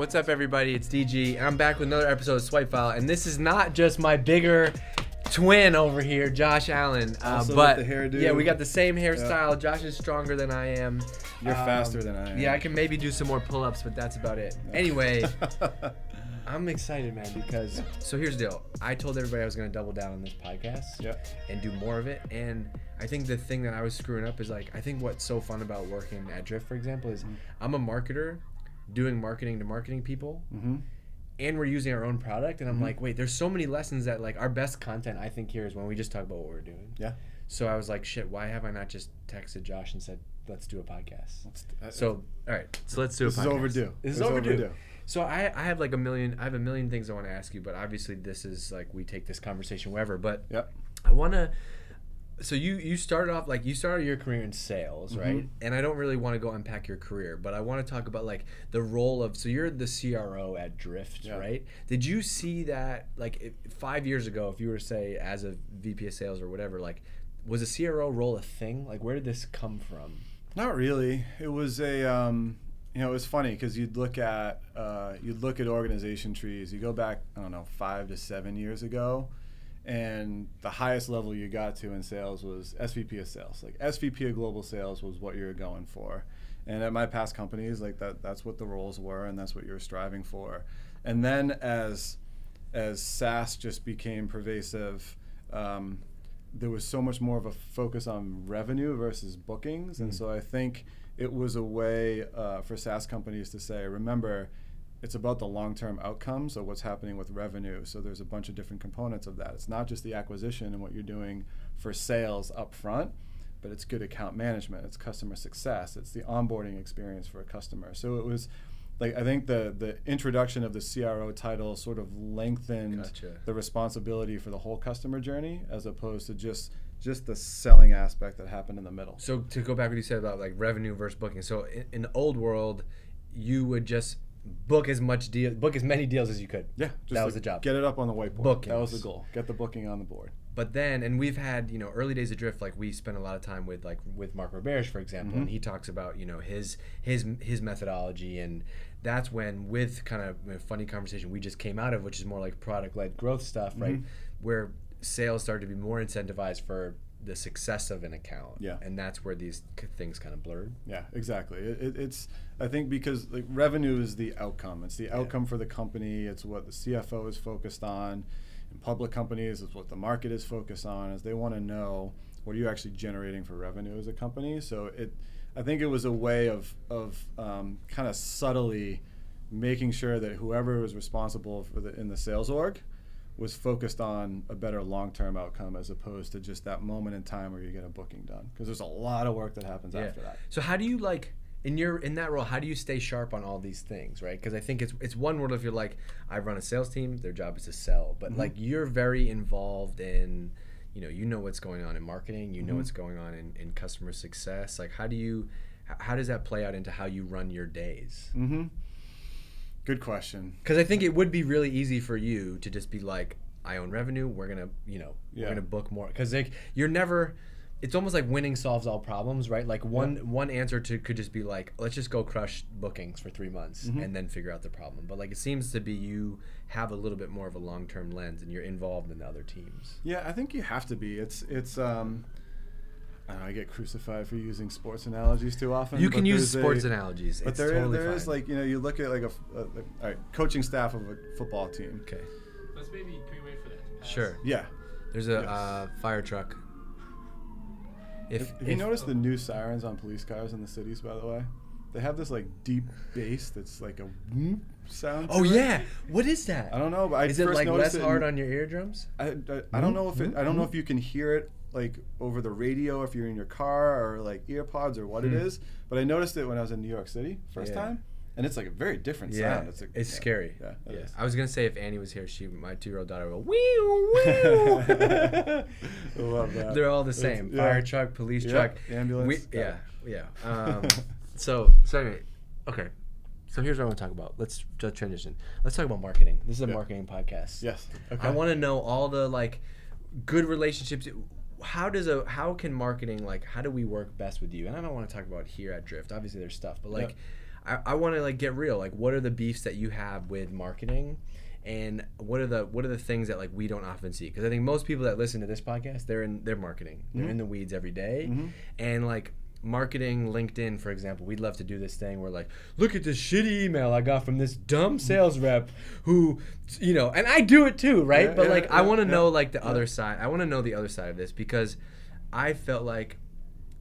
What's up, everybody? It's DG, and I'm back with another episode of Swipe File. And this is not just my bigger twin over here, Josh Allen, uh, Also but with the hairdo. yeah, we got the same hairstyle. Josh is stronger than I am. You're Um, faster than I am. Yeah, I can maybe do some more pull-ups, but that's about it. Anyway, I'm excited, man, because so here's the deal. I told everybody I was gonna double down on this podcast Yeah. and do more of it. And I think the thing that I was screwing up is like I think what's so fun about working at Drift, for example, is I'm a marketer doing marketing to marketing people. hmm And we're using our own product, and I'm Mhm. like, wait, there's so many lessons that like our best content I think here is when we just talk about what we're doing. Yeah. So I was like, shit, why have I not just texted Josh and said, let's do a podcast? Let's- uh, So all right, so let's do this a is overdue. This is It's overdue. So I, I have like a million I have a million things I want to ask you, but obviously this is like we take this conversation wherever. But Yep. I want to. So you you started off like you started your career in sales, right? Mhm. And I don't really want to go unpack your career, but I want to talk about like the role of. So you're the CRO at Drift, Yeah. right? Did you see that like if, five years ago, if you were to say as a VP of sales or whatever, like was a CRO role a thing? Like where did this come from? Not really. It was a, um, you know, it was funny because you'd look at, uh, you'd look at organization trees. You go back, I don't know, five to seven years ago, and the highest level you got to in sales was SVP of sales. Like SVP of global sales was what you were going for. And at my past companies, like that, that's what the roles were, and that's what you were striving for. And then as, as SaaS just became pervasive, um, there was so much more of a focus on revenue versus bookings, and Mm. so I think it was a way uh, for SaaS companies to say, remember, it's about the long-term outcomes of what's happening with revenue. So there's a bunch of different components of that. It's not just the acquisition and what you're doing for sales up front, but it's good account management, it's customer success, it's the onboarding experience for a customer. So it was like I think the the introduction of the CRO title sort of lengthened Gotcha. the responsibility for the whole customer journey as opposed to just just the selling aspect that happened in the middle. So to go back what you said about like revenue versus booking. So in, in the old world, you would just book as much deal, book as many deals as you could. Yeah, That was the job. Get it up on the whiteboard. That was the goal. Get the booking on the board. But then, and we've had you know early days of drift. Like we spent a lot of time with like with Mark Roberge, for example, and Mhm. he talks about you know his his his methodology, and that's when with kind of a funny conversation we just came out of, which is more like product led growth stuff, right? Mhm. Where sales started to be more incentivized for the success of an account. Yeah. and that's where these c- things kind of blurred. Yeah, exactly. It, it, it's I think because like revenue is the outcome. It's the Yeah. outcome for the company. It's what the CFO is focused on. In public companies, it's what the market is focused on. Is they want to know what are you actually generating for revenue as a company. So it, I think it was a way of of um, kind of subtly making sure that whoever was responsible for the in the sales org was focused on a better long-term outcome as opposed to just that moment in time where you get a booking done because there's a lot of work that happens Yeah. after that So how do you like in your in that role? How do you stay sharp on all these things, right? Because I think it's it's one world if you're like I run a sales team, their job is to sell, but Mhm. like you're very involved in, you know, you know what's going on in marketing, you know Mhm. what's going on in, in customer success. Like how do you how does that play out into how you run your days? Mm-hmm. Good question. Because I think it would be really easy for you to just be like, I own revenue. We're gonna, you know, Yeah. we're gonna book more. Because like you're never. It's almost like winning solves all problems, right? Like one one answer to could just be like, let's just go crush bookings for three months Mhm. and then figure out the problem. But like it seems to be you have a little bit more of a long term lens and you're involved in the other teams. Yeah, I think you have to be. It's it's. Um, I, don't know, I get crucified for using sports analogies too often. You can use sports a, analogies. But it's there, totally there is fine. like you know you look at like a, f- a- a- all right coaching staff of a football team. okay, Let's maybe can we wait for that to pass? sure. Yeah. There's a Yes. uh, fire truck. If, If, you if- notice the new sirens on police cars in the cities, by the way, they have this like deep bass that's like a whoop sound. oh to it. yeah, what is that? I don't know, but I Is it first like less it hard in- on your eardrums? I, I, I don't know if it, I don't know if you can hear it like over the radio if you're in your car or like earpods or what it Hmm. is. But I noticed it when I was in New York City first Yeah. time, and it's like a very different Yeah, sound. It's, a, it's yeah, scary. Yeah, it Yeah, is. I was gonna say if Annie was here, she my two year old daughter would go wee I love that. They're all the same. yeah. Fire truck, police Yeah, truck, ambulance, We, yeah, got yeah. Um, so so anyway, okay. So here's what I want to talk about. Let's just transition. Let's talk about marketing. This is a Yeah. marketing podcast. Yes. Okay. I want to know all the like good relationships. How does a how can marketing like how do we work best with you? And I don't want to talk about here at Drift. Obviously, there's stuff, but like Yeah. I, I want to like get real. Like, what are the beefs that you have with marketing? And what are the what are the things that like we don't often see? Because I think most people that listen to this podcast, they're in their marketing. They're Mm-hmm. in the weeds every day. and like marketing LinkedIn, for example, we'd love to do this thing where like, look at this shitty email I got from this dumb sales rep who, you know, and I do it too, right? Yeah, but yeah, like, I want to yeah. know like the other side. I want to know the other side of this because I felt like,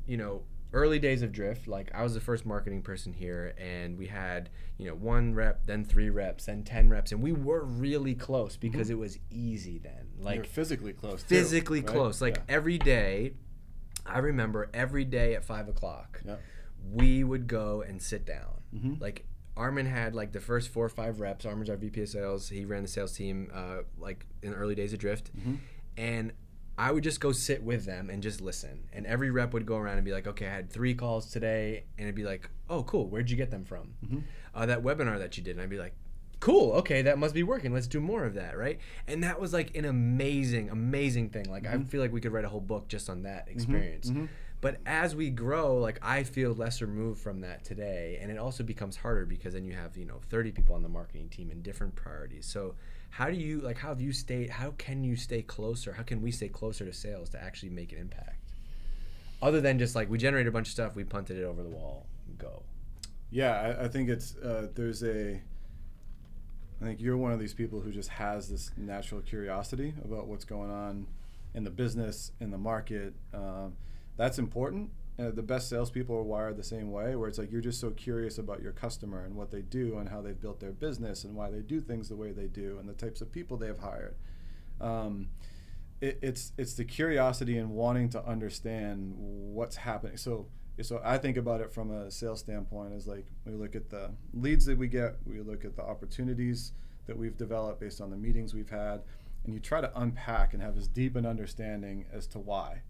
you know, early days of Drift, like I was the first marketing person here, and we had you know one rep, then three reps, then ten reps, and we were really close because mm-hmm. it was easy then. Like Like physically close. too, physically right? close. Like Yeah. every day, I remember every day at five o'clock, Yeah. we would go and sit down. Mhm. Like Armin had like the first four or five reps. Armin's our VP of sales. He ran the sales team uh, like in the early days of Drift, Mm-hmm. and I would just go sit with them and just listen. And every rep would go around and be like, "Okay, I had three calls today," and it'd be like, "Oh, cool. Where'd you get them from?" Mm-hmm. Uh, that webinar that you did, and I'd be like, "Cool. Okay, that must be working. Let's do more of that." Right? And that was like an amazing, amazing thing. Like I feel like we could write a whole book just on that experience. mhm. But as we grow, like I feel less removed from that today, and it also becomes harder because then you have you know 30 people on the marketing team and different priorities. So how do you like how have you stayed? How can you stay closer? How can we stay closer to sales to actually make an impact? Other than just like we generated a bunch of stuff, we punted it over the wall, go. Yeah, I, I think it's uh, there's a. I think you're one of these people who just has this natural curiosity about what's going on in the business, in the market. Um, that's important. Uh, the best salespeople are wired the same way, where it's like you're just so curious about your customer and what they do and how they've built their business and why they do things the way they do and the types of people they've hired. Um, it, it's it's the curiosity and wanting to understand what's happening. So so I think about it from a sales standpoint as like we look at the leads that we get, we look at the opportunities that we've developed based on the meetings we've had, and you try to unpack and have as deep an understanding as to why.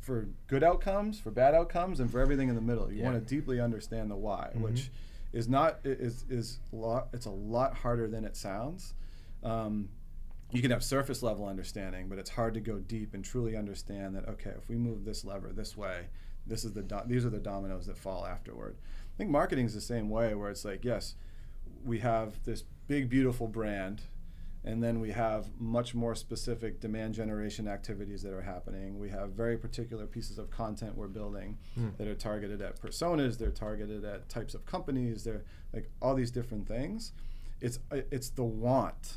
For good outcomes, for bad outcomes, and for everything in the middle, you Yeah. want to deeply understand the why, which is not is is a lot. It's a lot harder than it sounds. Um, you can have surface level understanding, but it's hard to go deep and truly understand that. Okay, if we move this lever this way, this is the do- these are the dominoes that fall afterward. I think marketing is the same way, where it's like, yes, we have this big beautiful brand, and then we have much more specific demand generation activities that are happening. We have very particular pieces of content we're building Hmm. that are targeted at personas. They're targeted at types of companies. They're like all these different things. It's it's the want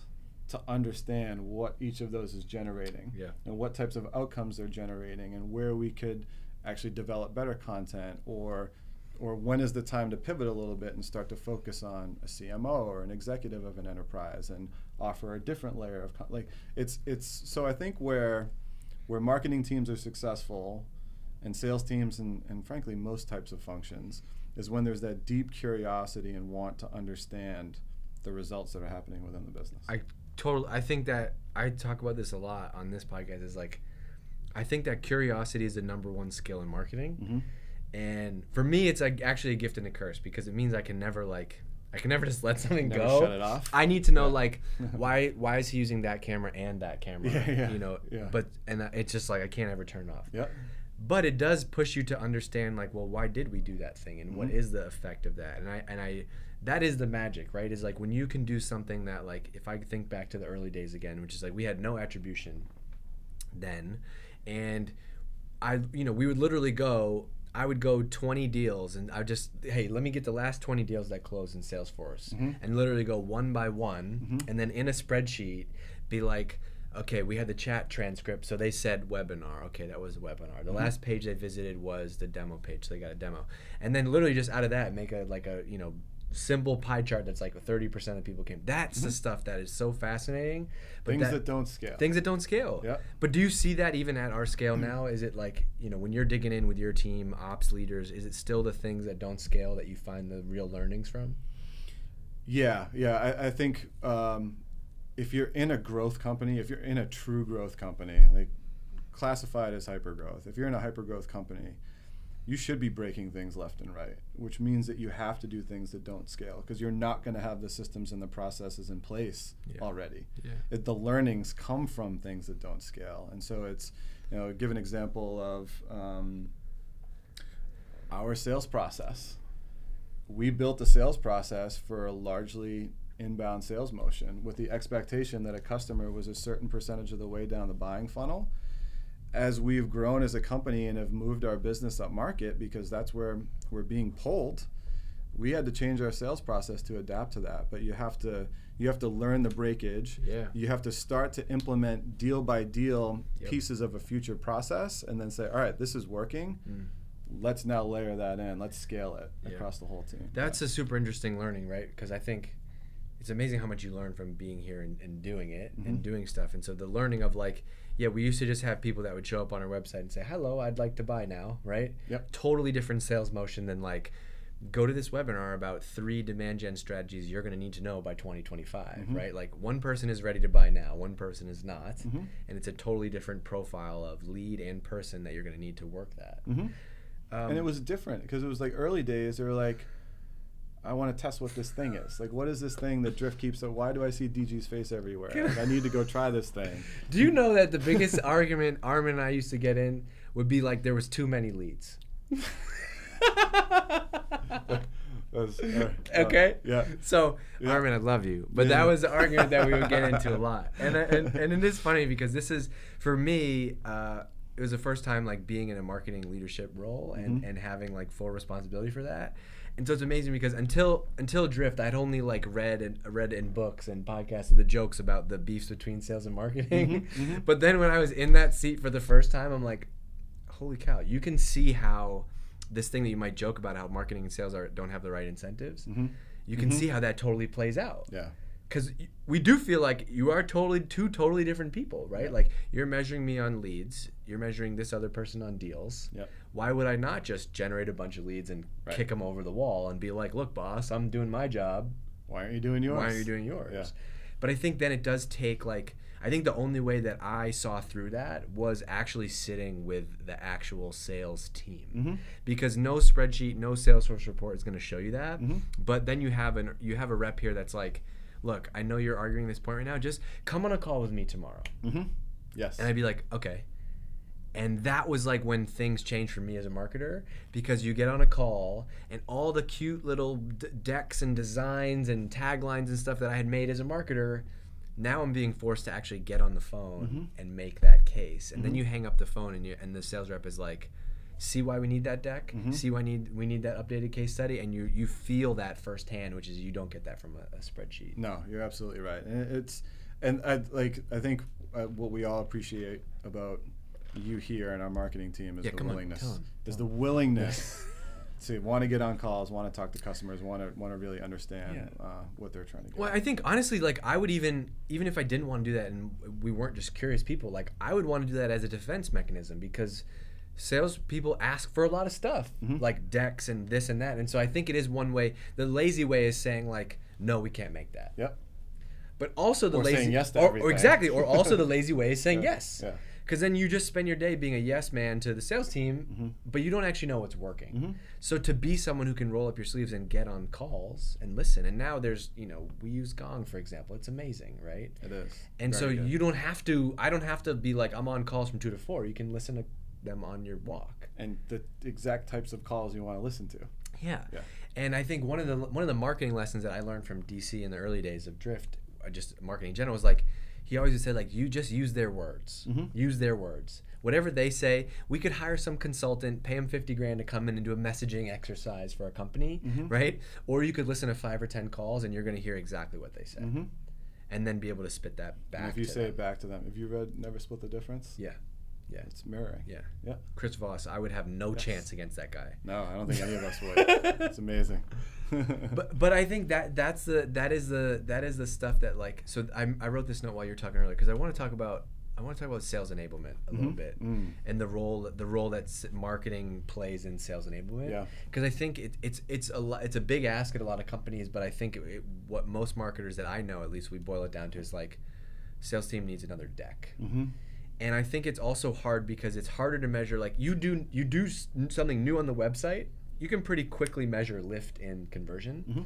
to understand what each of those is generating Yeah. and what types of outcomes they're generating and where we could actually develop better content or or when is the time to pivot a little bit and start to focus on a CMO or an executive of an enterprise and offer a different layer of like it's it's so I think where where marketing teams are successful and sales teams and, and frankly most types of functions is when there's that deep curiosity and want to understand the results that are happening within the business. I totally. I think that I talk about this a lot on this podcast. Is like, I think that curiosity is the number one skill in marketing, Mhm. and for me, it's like actually a gift and a curse because it means I can never like. I can never just let something Never go. shut it off. I need to know Yeah. like why why is he using that camera and that camera? Yeah, yeah, You know, yeah. but and it's just like I can't ever turn off. Yep. but it does push you to understand like well why did we do that thing and what Mhm. is the effect of that and i and i that is the magic right is like when you can do something that like if i think back to the early days again which is like we had no attribution then and i you know we would literally go i would go 20 deals and i just hey let me get the last 20 deals that closed in salesforce Mhm. and literally go one by one Mhm. and then in a spreadsheet be like okay we had the chat transcript so they said webinar okay that was a webinar the Mhm. last page they visited was the demo page so they got a demo and then literally just out of that make a like a you know simple pie chart that's like 30% of people came that's the Mhm. stuff that is so fascinating but Things that, that, don't scale. things that don't scale Yeah. but do you see that even at our scale now is it like you know when you're digging in with your team ops leaders is it still the things that don't scale that you find the real learnings from Yeah, yeah. I, I think um, if you're in a growth company, if you're in a true growth company, like classified as hyper growth, if you're in a hyper growth company, you should be breaking things left and right, which means that you have to do things that don't scale because you're not going to have the systems and the processes in place Yeah. already. yeah It, the learnings come from things that don't scale, and so it's you know give an example of um, our sales process. we built the sales process for a largely inbound sales motion with the expectation that a customer was a certain percentage of the way down the buying funnel. As we've grown as a company and have moved our business up market because that's where we're being pulled, we had to change our sales process to adapt to that. But you have to you have to learn the breakage. Yeah. You have to start to implement deal by deal Yep. pieces of a future process and then say, all right, this is working. Mm. Let's now layer that in. Let's scale it Yeah. across the whole team. That's a super interesting learning, right? Because I think it's amazing how much you learn from being here and, and doing it and Mhm. doing stuff. And so the learning of like, yeah, we used to just have people that would show up on our website and say, hello, I'd like to buy now, right? Yep. Totally different sales motion than like, go to this webinar about three demand gen strategies you're going to need to know by 2025, Mhm. right? Like one person is ready to buy now, one person is not. Mhm. And it's a totally different profile of lead and person that you're going to need to work that. hmm Um, and it was different because it was like early days. They were like, I want to test what this thing is. Like, what is this thing that Drift keeps? Up? Why do I see DG's face everywhere? Like, I need to go try this thing. Do you know that the biggest argument Armin and I used to get in would be like there was too many leads. Uh, uh, okay. yeah. So Yeah. Armin, I love you, but Yeah. that was the argument that we would get into a lot, and and and it is funny because this is for me. Uh, it was the first time like being in a marketing leadership role and, Mhm. and having like full responsibility for that. And so it's amazing because until until Drift, I'd only like read and read in books and podcasts the jokes about the beefs between sales and marketing. Mhm, mhm. But then when I was in that seat for the first time, I'm like, holy cow! You can see how this thing that you might joke about how marketing and sales are don't have the right incentives. Mhm. You can see how that totally plays out Yeah. Because we do feel like you are totally two totally different people, right? Yeah. Like you're measuring me on leads, you're measuring this other person on deals. Yep. Why would I not just generate a bunch of leads and Right. kick them over the wall and be like, "Look, boss, I'm doing my job. Why aren't you doing yours? Why aren't you doing yours?" Yeah. But I think then it does take like I think the only way that I saw through that was actually sitting with the actual sales team. Mhm. Because no spreadsheet, no Salesforce report is going to show you that. Mhm. But then you have an you have a rep here that's like, "Look, I know you're arguing this point right now. Just come on a call with me tomorrow." Mm-hmm. Yes. And I'd be like, "Okay." And that was like when things changed for me as a marketer because you get on a call and all the cute little d- decks and designs and taglines and stuff that I had made as a marketer, now I'm being forced to actually get on the phone Mhm. and make that case. And then Mhm. you hang up the phone and you and the sales rep is like, "See why we need that deck? Mhm. See why need we need that updated case study?" And you you feel that firsthand, which is you don't get that from a, a spreadsheet. No, you're absolutely right. And it's and I like I think uh, what we all appreciate about you here and our marketing team is Yeah, the come on, willingness. Is the willingness to want to get on calls, want to talk to customers, want to want to really understand Yeah. uh, what they're trying to get. Well, I think honestly, like I would even even if I didn't want to do that, and we weren't just curious people, like I would want to do that as a defense mechanism because salespeople ask for a lot of stuff, Mhm. like decks and this and that, and so I think it is one way. The lazy way is saying like, no, we can't make that. Yep. But also the Or lazy, saying yes or, or exactly, or also the lazy way is saying Yeah, yes. yeah. Because then you just spend your day being a yes man to the sales team, Mhm. but you don't actually know what's working. Mhm. So to be someone who can roll up your sleeves and get on calls and listen, and now there's you know we use Gong for example, it's amazing, right? It is. And so good. you don't have to. I don't have to be like I'm on calls from two to four. You can listen to them on your walk. and the exact types of calls you want to listen to. Yeah. Yeah. And I think one of the one of the marketing lessons that I learned from DC in the early days of Drift, uh, just marketing in general, was like he always said like you just use their words, Mhm. use their words. Whatever they say, we could hire some consultant, pay him fifty grand to come in and do a messaging exercise for a company, Mhm. right? Or you could listen to five or ten calls and you're going to hear exactly what they say, Mm-hmm. and then be able to spit that back. And if you say them. it back to them, if you read Never Split the Difference? yeah, yeah, It's mirroring. yeah. Yeah. Chris Voss, I would have no Yes. chance against that guy. No, I don't think any of us would. It's amazing. but but I think that that's the that is the that is the stuff that like so I, I wrote this note while you're talking earlier because I want to talk about I want to talk about sales enablement a little Mhm. bit Mm. and the role the role that marketing plays in sales enablement Yeah. because I think it, it's it's a lo- it's a big ask at a lot of companies but I think it, it- what most marketers that I know at least we boil it down to is like sales team needs another deck Mm-hmm. And I think it's also hard because it's harder to measure. Like you do, you do something new on the website, you can pretty quickly measure lift in conversion. Mhm.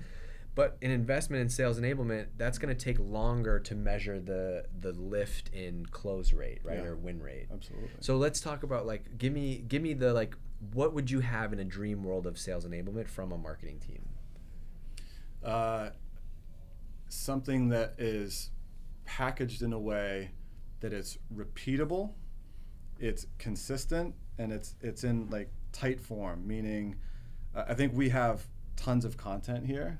But in investment in sales enablement, that's going to take longer to measure the the lift in close rate, right, Yeah. or win rate. Absolutely. So let's talk about like give me give me the like what would you have in a dream world of sales enablement from a marketing team? Uh, something that is packaged in a way that it's repeatable, it's consistent, and it's it's in like tight form. Meaning, uh, I think we have tons of content here,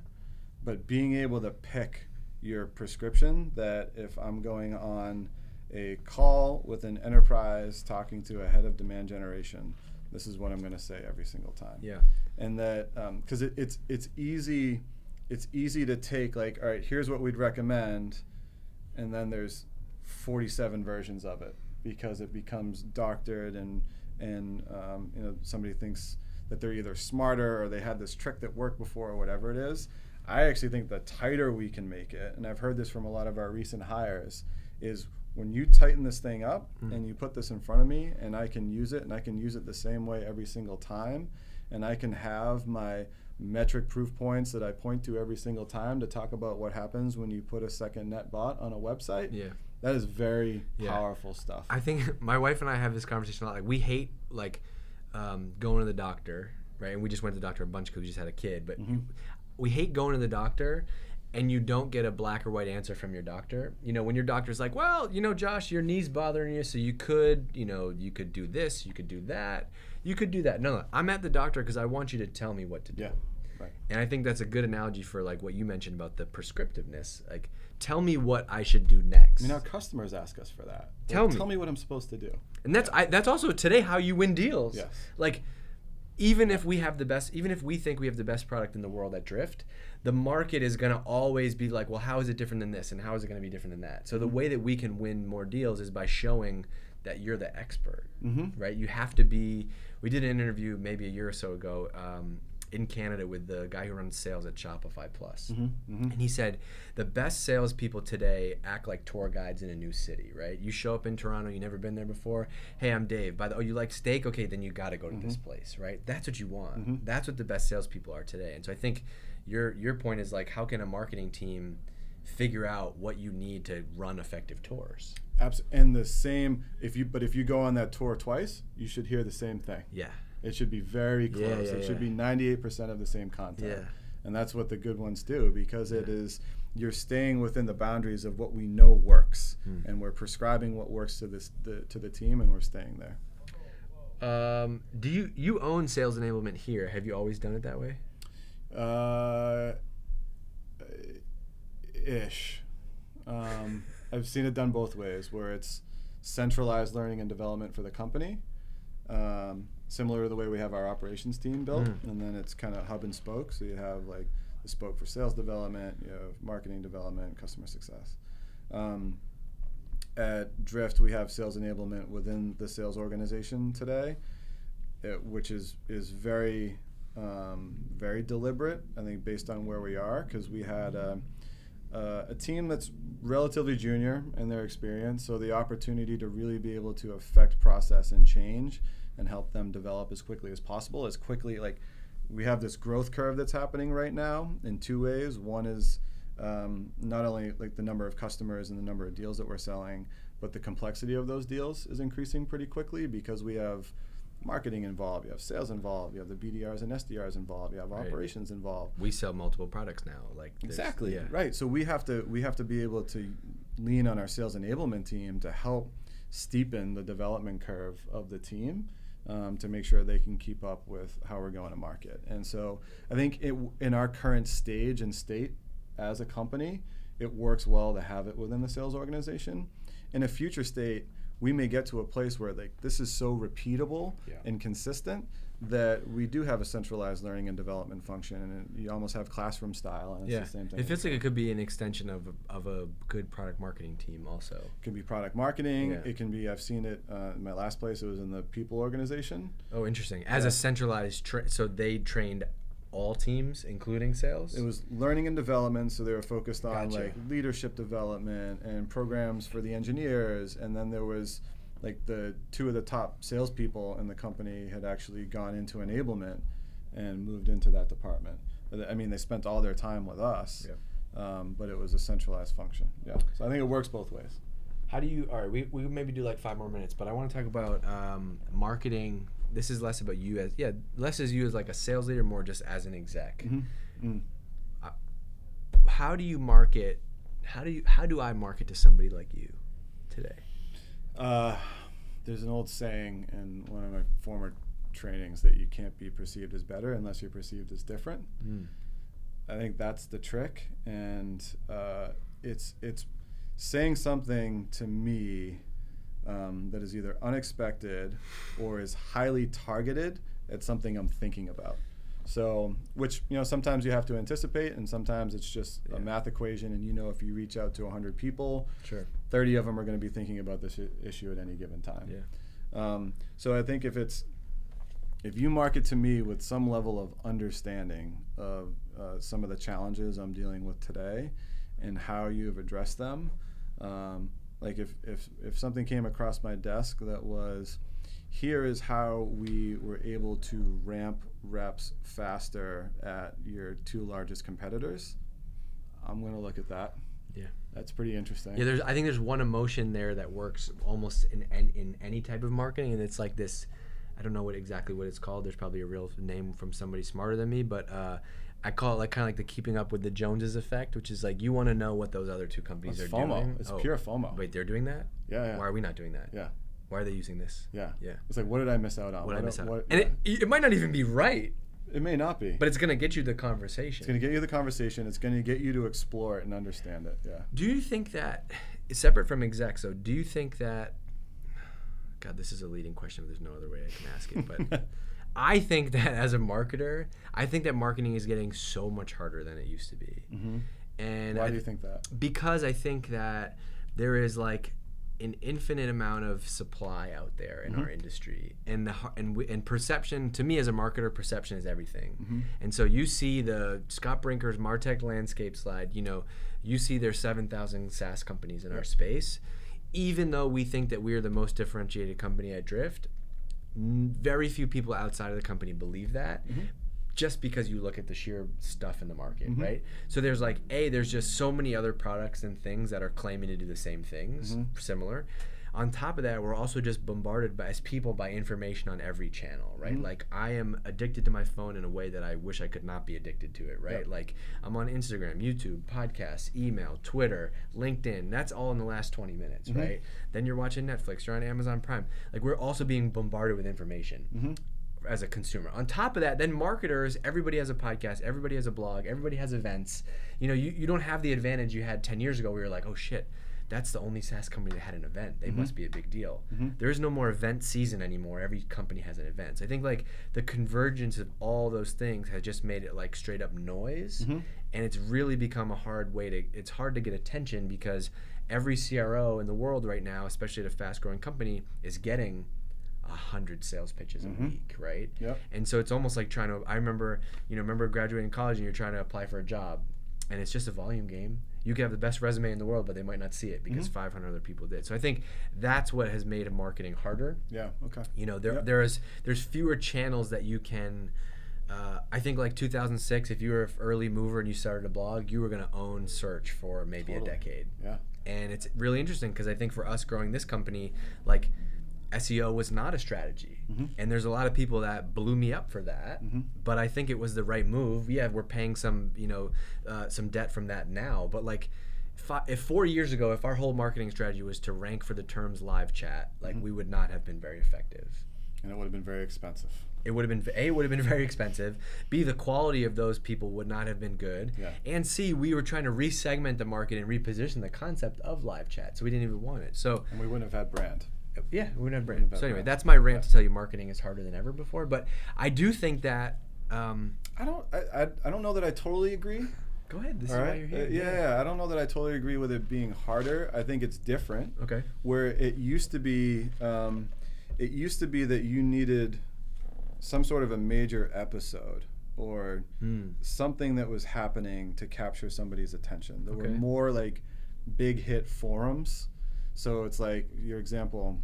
but being able to pick your prescription that if I'm going on a call with an enterprise talking to a head of demand generation, this is what I'm going to say every single time Yeah. and that because it, it's it's easy it's easy to take like all right here's what we'd recommend and then there's 47 versions of it because it becomes doctored and and um, you know somebody thinks that they're either smarter or they had this trick that worked before or whatever it is i actually think the tighter we can make it and i've heard this from a lot of our recent hires is when you tighten this thing up and you put this in front of me and i can use it and i can use it the same way every single time and I can have my metric proof points that I point to every single time to talk about what happens when you put a second net bot on a website. Yeah. That is very Yeah. powerful stuff. I think my wife and I have this conversation a lot. Like we hate like um, going to the doctor, right? And we just went to the doctor a bunch because we just had a kid. But Mm-hmm. we hate going to the doctor, and you don't get a black or white answer from your doctor. You know, when your doctor's like, "Well, you know, Josh, your knee's bothering you, so you could, you know, you could do this, you could do that, you could do that." No, no, I'm at the doctor because I want you to tell me what to do. yeah. Right. And I think that's a good analogy for like what you mentioned about the prescriptiveness. Like, tell me what I should do next. I mean, our customers ask us for that. Tell Like, me. Tell me what I'm supposed to do. And that's I, that's also today how you win deals. Yes. Like even if we have the best even if we think we have the best product in the world at Drift, the market is going to always be like, well, how is it different than this and how is it going to be different than that? So the way that we can win more deals is by showing that you're the expert. Mm-hmm. Right? You have to be we did an interview maybe a year or so ago um, in Canada with the guy who runs sales at Shopify Plus. Mm-hmm, mm-hmm. And he said, the best salespeople today act like tour guides in a new city, right? You show up in Toronto, you never been there before. Hey, I'm Dave. By the oh, you like steak? Okay, then you got to go to this mm-hmm. place, right? That's what you want. Mm-hmm. That's what the best salespeople are today. And so I think your your point is like, how can a marketing team figure out what you need to run effective tours? Abs- and the same if you but if you go on that tour twice, you should hear the same thing. Yeah. It should be very close. yeah, it should be 98% of the same content. Yeah. And that's what the good ones do because it is you're staying within the boundaries of what we know works Hmm. and we're prescribing what works to this the, to the team and we're staying there. Um, do you you own sales enablement here? Have you always done it that way? Uh, ish. Um, I've seen it done both ways, where it's centralized learning and development for the company, um, similar to the way we have our operations team built, Mm. and then it's kind of hub and spoke. So you have like the spoke for sales development, you have marketing development, customer success. Um, at Drift, we have sales enablement within the sales organization today, it, which is is very um, very deliberate. I think based on where we are, because we had a, uh, a team that's relatively junior in their experience, so the opportunity to really be able to affect process and change and help them develop as quickly as possible, as quickly like we have this growth curve that's happening right now in two ways. One is um, not only like the number of customers and the number of deals that we're selling, but the complexity of those deals is increasing pretty quickly because we have marketing involved, you have sales involved, you have the BDRs and SDRs involved, you have Right. operations involved. We sell multiple products now. Like Exactly. Yeah. Right. So we have to we have to be able to lean on our sales enablement team to help steepen the development curve of the team um, to make sure they can keep up with how we're going to market. And so I think it, in our current stage and state as a company, it works well to have it within the sales organization. In a future state, we may get to a place where like this is so repeatable Yeah. and consistent that we do have a centralized learning and development function, and it, you almost have classroom style, and it's Yeah, the same thing. it feels like it could be an extension of a, of a good product marketing team, also. It can be product marketing. Yeah. It can be. I've seen it uh, in my last place. It was in the people organization. Oh, interesting. As Yeah. a centralized, tra- so they trained all teams, including sales. It was learning and development, so they were focused on Gotcha. like leadership development and programs for the engineers. And then there was like the two of the top salespeople in the company had actually gone into enablement and moved into that department. I mean, they spent all their time with us, um, but it was a centralized function. Yeah, so I think it works both ways. How do you? All right, we we maybe do like five more minutes, but I want to talk about um, marketing. This is less about you as yeah, less as you as like a sales leader, more just as an exec. Mm. how do you market? How do you how do I market to somebody like you today? Uh, there's an old saying in one of my former trainings that you can't be perceived as better unless you're perceived as different. Mm. I think that's the trick, and uh, it's it's saying something to me um, that is either unexpected or is highly targeted at something I'm thinking about. So, which you know, sometimes you have to anticipate, and sometimes it's just Yeah. a math equation, and you know, if you reach out to 100 people, Sure. 30 of them are going to be thinking about this issue at any given time. Yeah. Um, so I think if it's if you market to me with some level of understanding of uh, some of the challenges I'm dealing with today and how you have addressed them, um, like if, if if something came across my desk that was here is how we were able to ramp reps faster at your two largest competitors. I'm going to look at that. Yeah. That's pretty interesting. Yeah, there's. I think there's one emotion there that works almost in, in in any type of marketing, and it's like this. I don't know what exactly what it's called. There's probably a real name from somebody smarter than me, but uh, I call it like kind of like the keeping up with the Joneses effect, which is like you want to know what those other two companies It's are FOMO. doing. It's Oh, pure FOMO. Wait, they're doing that? Yeah, yeah. Why are we not doing that? Yeah, Why are they using this? yeah, Yeah. It's like, what did I miss out on? What did I miss out? what- and yeah. it, it might not even be right, it may not be, but it's gonna get you the conversation. it's going to get you the conversation. It's going to get you to explore it and understand it. Yeah. Do you think that, separate from execs, though, do you think that, God, this is a leading question, but there's no other way I can ask it. But I think that as a marketer, I think that marketing is getting so much harder than it used to be. hmm And Why I do you think that? because I think that there is like an infinite amount of supply out there in our mm-hmm. industry, and the and we, and perception to me as a marketer, perception is everything. Mm-hmm. And so you see the Scott Brinker's Martech landscape slide. You know, you see there's seven thousand SaaS companies in our space. Even though we think that we are the most differentiated company at Drift, n- very few people outside of the company believe that mm-hmm. Just because you look at the sheer stuff in the market, mm-hmm. right? So there's like a there's just so many other products and things that are claiming to do the same things, mm-hmm. similar. On top of that, we're also just bombarded by as people by information on every channel, right? Mm-hmm. Like I am addicted to my phone in a way that I wish I could not be addicted to it, right? Yep. Like I'm on Instagram, YouTube, podcasts, email, Twitter, LinkedIn. That's all in the last 20 minutes, right? Then you're watching Netflix, you're on Amazon Prime. Like we're also being bombarded with information as a consumer. On top of that, then marketers, everybody has a podcast, everybody has a blog, everybody has events. You know, you, you don't have the advantage you had 10 years ago where you're like, oh shit, that's the only SaaS company that had an event. They mm-hmm. must be a big deal. Mm-hmm. There is no more event season anymore. Every company has an event. So I think like the convergence of all those things has just made it like straight up noise. Mm-hmm. And it's really become a hard way to, it's hard to get attention because every CRO in the world right now, especially at a fast growing company, is getting hundred sales pitches a week, right? Yep. And so it's almost like trying to. I remember, you know, remember graduating college and you're trying to apply for a job, and it's just a volume game. You could have the best resume in the world, but they might not see it because 500 other people did. So I think that's what has made marketing harder. Yeah. Okay. You know, there Yep. there is there's fewer channels that you can. Uh, I think like 2006, if you were an early mover and you started a blog, you were going to own search for maybe Totally. a decade Yeah. and it's really interesting because I think for us growing this company, like SEO was not a strategy, mm-hmm. and there's a lot of people that blew me up for that. Mm-hmm. But I think it was the right move. Yeah, we're paying some, you know, uh, some debt from that now. But like, fi- if four years ago, if our whole marketing strategy was to rank for the terms live chat, like mm-hmm. we would not have been very effective And it would have been very expensive. it would have been a would have been very expensive b the quality of those people would not have been good Yeah. and c we were trying to resegment the market and reposition the concept of live chat so we didn't even want it so And we wouldn't have had brand. Yeah we wouldn't have brand Wouldn't so anyway brand. that's my rant to tell you marketing is harder than ever before but i do think that um, I don't. I, I, I don't know that I totally agree. go ahead this All is why you're Uh, here yeah, yeah. I don't know that I totally agree with it being harder. I think it's different. okay where it used to be um, it used to be that you needed some sort of a major episode or Hmm. something that was happening to capture somebody's attention. There were more like big hit forums. So it's like your example,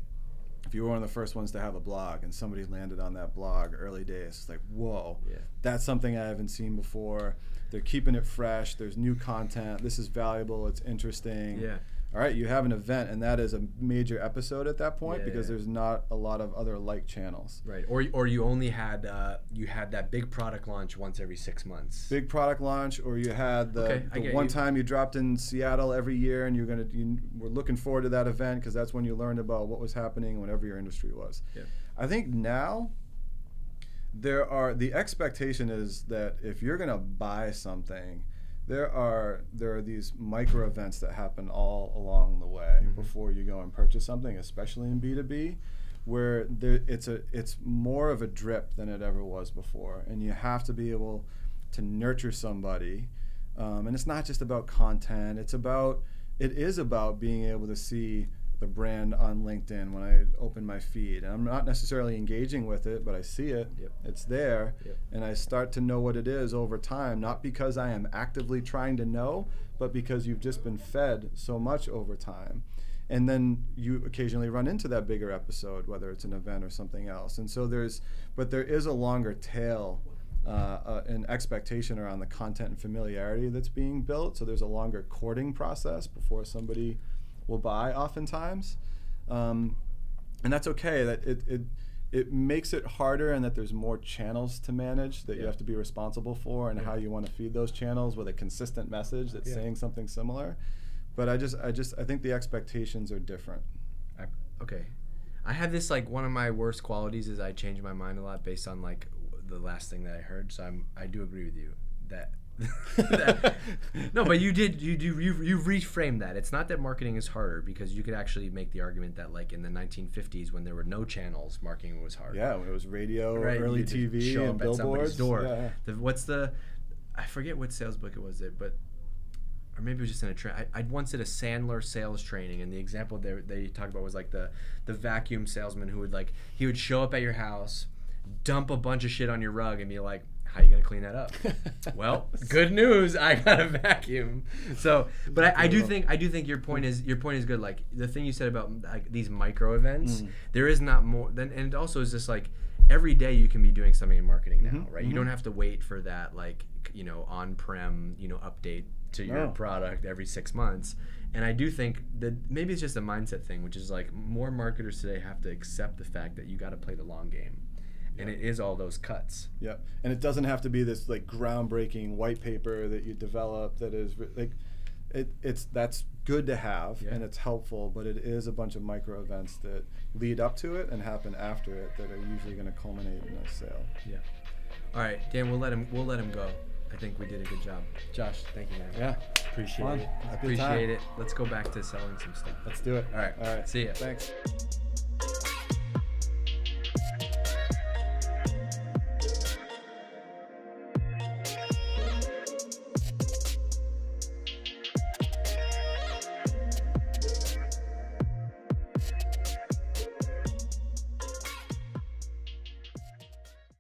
if you were one of the first ones to have a blog and somebody landed on that blog early days, it's like, whoa, Yeah. that's something I haven't seen before. They're keeping it fresh. There's new content. This is valuable. It's interesting. yeah all right, you have an event, and that is a major episode at that point Yeah, because yeah. there's not a lot of other like channels. Right. Or or you only had uh, you had that big product launch once every six months. Big product launch, or you had the, Okay, the one you. time you dropped in Seattle every year, and you're gonna you were looking forward to that event because that's when you learned about what was happening, whatever your industry was. Yeah. I think now there are the expectation is that if you're gonna buy something, there are there are these micro events that happen all along the way Mhm. before you go and purchase something, especially in B two B, where there it's a it's more of a drip than it ever was before, and you have to be able to nurture somebody, um, and it's not just about content. It's about it is about being able to see the brand on LinkedIn when I open my feed. And I'm not necessarily engaging with it, but I see it. Yep. It's there. Yep. And I start to know what it is over time, not because I am actively trying to know, but because you've just been fed so much over time. And then you occasionally run into that bigger episode, whether it's an event or something else. And so there's, but there is a longer tail uh, uh, an expectation around the content and familiarity that's being built. So there's a longer courting process before somebody will buy, oftentimes, um, and that's okay. That it, it it makes it harder, and that there's more channels to manage that you have to be responsible for, and Yeah. how you want to feed those channels with a consistent message that's Yeah. saying something similar. But I just I just I think the expectations are different. I, okay. I have this like one of my worst qualities is I change my mind a lot based on like the last thing that I heard. So I'm I do agree with you that. no, but you did you do you you reframed that. It's not that marketing is harder because you could actually make the argument that like in the 1950s when there were no channels, marketing was hard. Yeah, when it was radio, Right, early TV, show and up at somebody's billboards. door. Yeah. The, what's the? I forget what sales book it was there, but or maybe it was just in a train. I once did a Sandler sales training, and the example they they talked about was like the the vacuum salesman who would like he would show up at your house, dump a bunch of shit on your rug, and be like, "How are you gonna clean that up?" well, good news, I got a vacuum. So, but I, I do think I do think your point is your point is good. Like the thing you said about like these micro events, Mm. there is not more. Then and it also is just like every day you can be doing something in marketing now, Mhm, right? You mhm. don't have to wait for that like you know on-prem you know update to your No. product every six months. And I do think that maybe it's just a mindset thing, which is like more marketers today have to accept the fact that you got to play the long game, and it is all those cuts. Yep. And it doesn't have to be this like groundbreaking white paper that you develop that is like it, it's that's good to have Yeah. and it's helpful, but it is a bunch of micro events that lead up to it and happen after it that are usually going to culminate in a sale. Yeah. All right, Dan. We'll let him. We'll let him go. I think we did a good job. Josh, thank you, man. Yeah. Appreciate Fun. it. It's a time. Appreciate it. Let's go back to selling some stuff. Let's do it. All right. All right. See ya. Thanks.